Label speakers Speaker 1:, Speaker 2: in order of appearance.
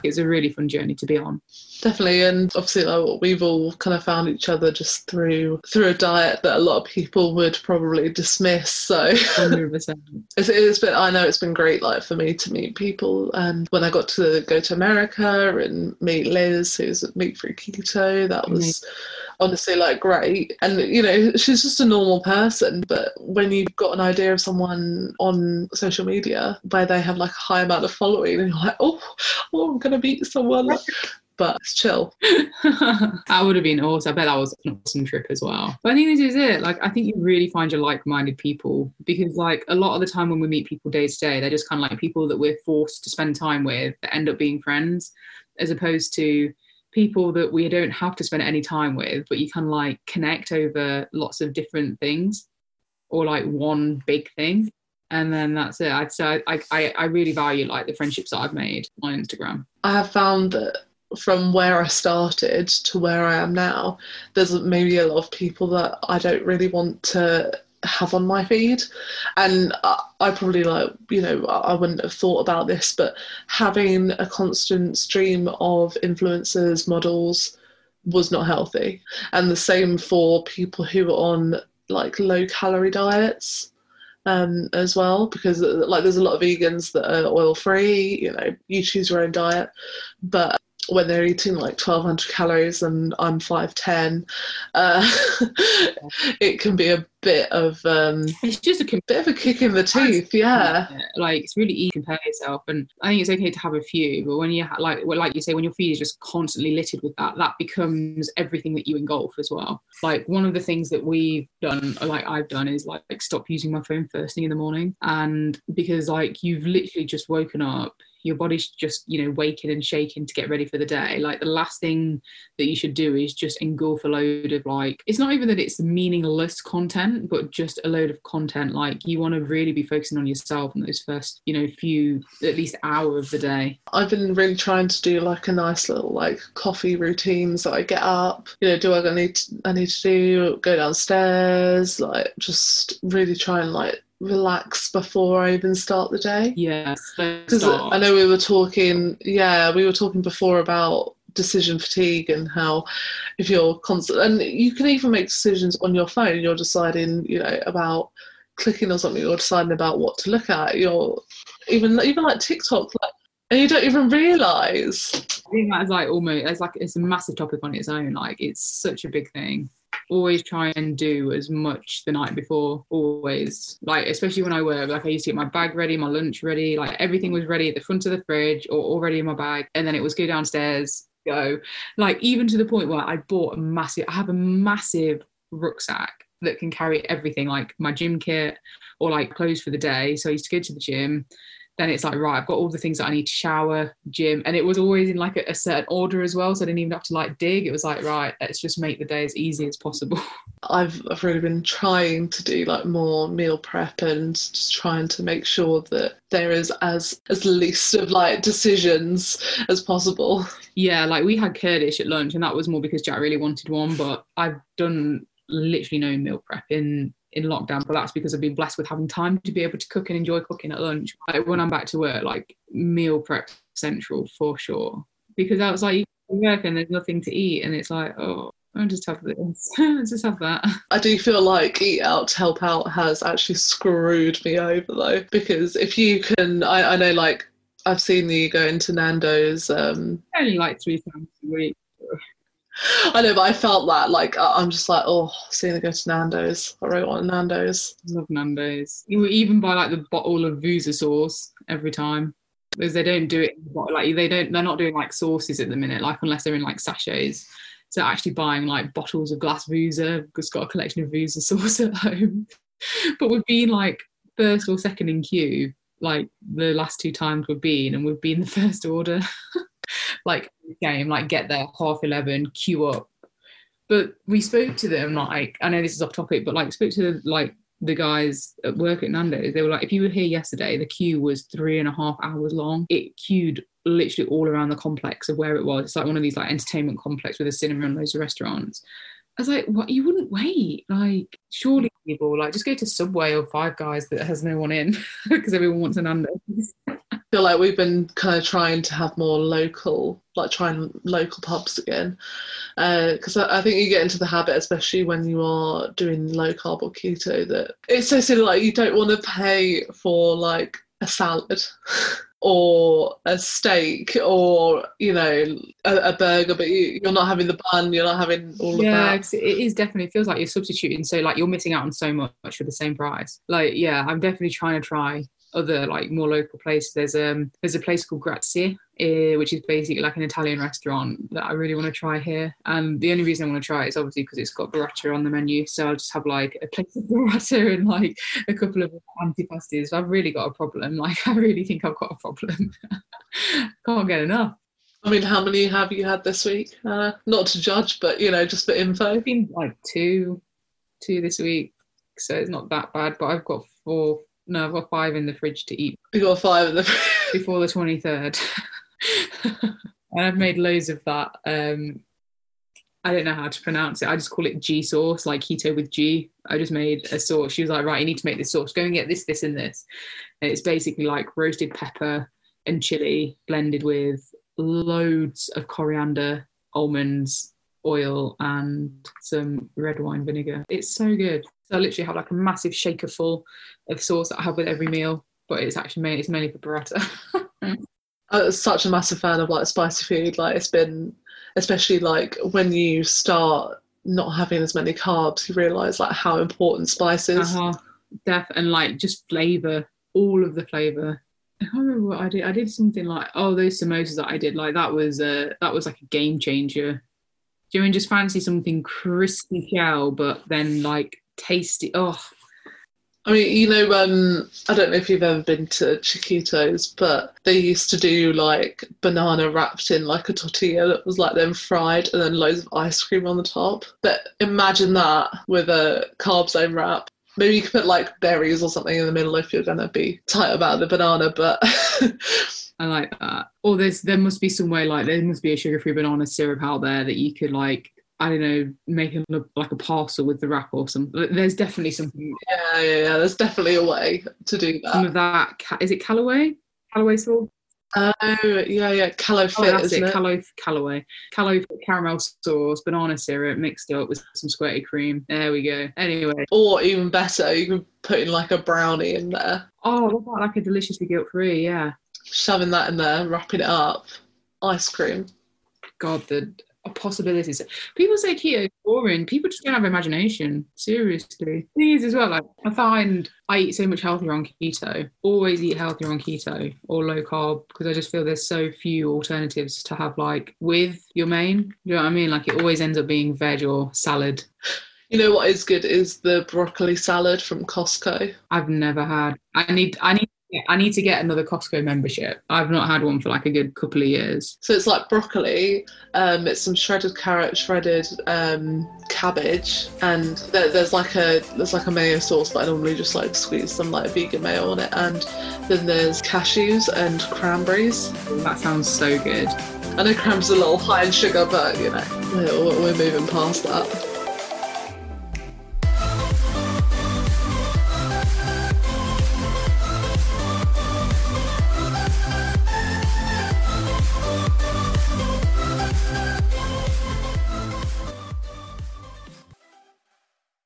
Speaker 1: Like it's a really fun journey to be on.
Speaker 2: Definitely, and obviously, like we've all kind of found each other just through through a diet that a lot of people would probably dismiss. So
Speaker 1: 100%.
Speaker 2: it's, it's been I know it's been great, like for me to meet people, and when I got to go to America and meet Liz, who's at Meat Free Keto, that was honestly like great. And you know, she's just a normal person, but when you've got an idea of someone on social media where they have like a high amount of following, and you're like, oh, oh I'm gonna meet someone. but it's chill.
Speaker 1: that would have been awesome. I bet that was an awesome trip as well. But I think this is it. Like, I think you really find your like-minded people because, like, a lot of the time when we meet people day to day, they're just kind of like people that we're forced to spend time with that end up being friends, as opposed to people that we don't have to spend any time with, but you can like connect over lots of different things or like one big thing. And then that's it. I'd say I, I, I really value like the friendships that I've made on Instagram.
Speaker 2: I have found that from where I started to where I am now, there's maybe a lot of people that I don't really want to have on my feed. And I, I, probably like you know I wouldn't have thought about this but having a constant stream of influencers models was not healthy. And the same for people who are on like low calorie diets um, as well because like there's a lot of vegans that are oil free you know you choose your own diet. But when they're eating like 1200 calories and I'm 5'10, uh, it can be a bit of um,
Speaker 1: it's just a
Speaker 2: bit of a kick in the teeth yeah.
Speaker 1: like it's really easy to compare yourself and i think it's okay to have a few but when you ha- like well, like you say when your feed is just constantly littered with that that becomes everything that you engulf as well. Like one of the things that we've done like i've done is like, like stop using my phone first thing in the morning and because like you've literally just woken up your body's just you know waking and shaking to get ready for the day. Like the last thing that you should do is just engulf a load of like it's not even that it's meaningless content but just a load of content like you want to really be focusing on yourself in those first you know few at least hour of the day
Speaker 2: i've been really trying to do like a nice little like coffee routine so i get up you know do i need to, i need to do go downstairs like just really try and like relax before I even start the day.
Speaker 1: Yeah,
Speaker 2: because I know we were talking. Yeah, we were talking before about decision fatigue and how if you're constant and you can even make decisions on your phone. You're deciding, you know, about clicking or something. You're deciding about what to look at. You're even even like TikTok, like, and you don't even realize.
Speaker 1: I think that's like almost it's like it's a massive topic on its own. Like it's such a big thing always try and do as much the night before always like especially when i work like i used to get my bag ready my lunch ready like everything was ready at the front of the fridge or already in my bag and then it was go downstairs go. Like even to the point where i bought a massive i have a massive rucksack that can carry everything like my gym kit or like clothes for the day. So i used to go to the gym then it's like right i've got all the things that i need to shower gym. And it was always in like a, a, certain order as well so i didn't even have to like dig. It was like right let's just make the day as easy as possible.
Speaker 2: I've, I've really been trying to do like more meal prep and just trying to make sure that there is as as least of like decisions as possible.
Speaker 1: Yeah like we had kurdish at lunch and that was more because jack really wanted one but i've done literally no meal prep in in lockdown, but that's because I've been blessed with having time to be able to cook and enjoy cooking at lunch. Like when I'm back to work, like meal prep central for sure. Because I was like, you work and there's nothing to eat, and it's like, oh, I'll just have this. I just have that.
Speaker 2: I do feel like Eat Out to Help Out has actually screwed me over though, because if you can, I, I know like I've seen you go into Nando's. Um,
Speaker 1: only like three times a week.
Speaker 2: I know, but I felt that like uh, I'm just like, oh, seeing her go to Nando's. I really want Nando's.
Speaker 1: Love Nando's. You even buy like the bottle of Vusa sauce every time because they don't do it like they don't. They're not doing like sauces at the minute, like unless they're in like sachets. So actually buying like bottles of glass Vusa because got a collection of Vusa sauce at home. but we've been like first or second in queue like the last two times we've been, and we've been the first order. Like game, like get there half eleven, queue up. But we spoke to them like I know this is off topic, but like spoke to the, like the guys at work at Nando's. They were like, if you were here yesterday, the queue was three and a half hours long. It queued literally all around the complex of where it was. It's like one of these like entertainment complex with a cinema and loads of restaurants. I was like, what? You wouldn't wait? Like, surely people like just go to Subway or Five Guys that has no one in because everyone wants an Nando's.
Speaker 2: feel like we've been kind of trying to have more local, like trying local pubs again, because uh, I, I, think you get into the habit, especially when you are doing low carb or keto, that it's so silly. Like you don't want to pay for like a salad. or a steak or you know a, a burger but you, are not having the bun you're not having all
Speaker 1: yeah,
Speaker 2: of that
Speaker 1: it is definitely it feels like you're substituting so like you're missing out on so much for the same price like yeah i'm definitely trying to try other like more local places. There's um there's a place called Grazie, uh, which is basically like an Italian restaurant that I really want to try here. And the only reason I want to try it is obviously because it's got burrata on the menu. So I'll just have like a plate of burrata and like a couple of antipasties. I've really got a problem. Like I really think I've got a problem. Can't get enough.
Speaker 2: I mean, how many have you had this week? Uh, not to judge, but you know, just for info.
Speaker 1: I've been like two, two this week, so it's not that bad. But I've got four no, I've got five in the fridge to eat.
Speaker 2: You got five in the
Speaker 1: fridge before the twenty third, and I've made loads of that. Um, I don't know how to pronounce it. I just call it G sauce, like keto with G. I just made a sauce. She was like, right, you need to make this sauce. Go and get this, this, and this. And it's basically like roasted pepper and chili blended with loads of coriander, almonds, oil, and some red wine vinegar. It's so good. So I literally have like a massive shaker full of sauce that I have with every meal, but it's actually mainly, it's mainly for burrata.
Speaker 2: I'm such a massive fan of like spicy food. Like it's been, especially like when you start not having as many carbs, you realise like how important spices.
Speaker 1: Uh-huh. Def and like just flavour, all of the flavour. I can't remember what I did. I did something like oh those samosas that I did like that was a that was like a game changer. Do you mean just fancy something crispy shell, but then like tasty. Oh,
Speaker 2: I mean, you know, um, I don't know if you've ever been to Chiquitos, but they used to do like banana wrapped in like a tortilla that was like then fried and then loads of ice cream on the top. But imagine that with a carb zone wrap. Maybe you could put like berries or something in the middle if you're to be tight about the banana, but.
Speaker 1: I like that. Or there's there must be some way like there must be a sugar-free banana syrup out there that you could like I don't know, make it look like a parcel with the wrap or something. There's definitely something.
Speaker 2: Yeah, yeah, yeah. There's definitely a way to do that.
Speaker 1: Some of that. Is it Callaway? Callaway sauce?
Speaker 2: Oh, yeah, yeah. Callow oh, Fit, oh, that's it. it?
Speaker 1: Callow, Callaway. Callow caramel sauce, banana syrup mixed up with some squirty cream. There we go. Anyway.
Speaker 2: Or even better, you can put in like a brownie in there.
Speaker 1: Oh, what about like a deliciously guilt free? Yeah.
Speaker 2: Shoving that in there, wrapping it up. Ice cream.
Speaker 1: God, the possibilities. People say keto is boring. People just don't have imagination. Seriously. Thing is as well, like I find I eat so much healthier on keto. Always eat healthier on keto or low carb because I just feel there's so few alternatives to have like with your main. You know what I mean? Like it always ends up being veg or salad.
Speaker 2: You know what is good is the broccoli salad from Costco.
Speaker 1: I've never had. I need I need yeah, I need to get another Costco membership. I've not had one for like a good couple of years.
Speaker 2: So it's like broccoli, um, it's some shredded carrot, shredded um, cabbage, and there, there's like a there's like a mayo sauce, but I normally just like squeeze some like vegan mayo on it, and then there's cashews and cranberries.
Speaker 1: That sounds so good.
Speaker 2: I know cranberries are a little high in sugar, but you know we're, we're moving past that.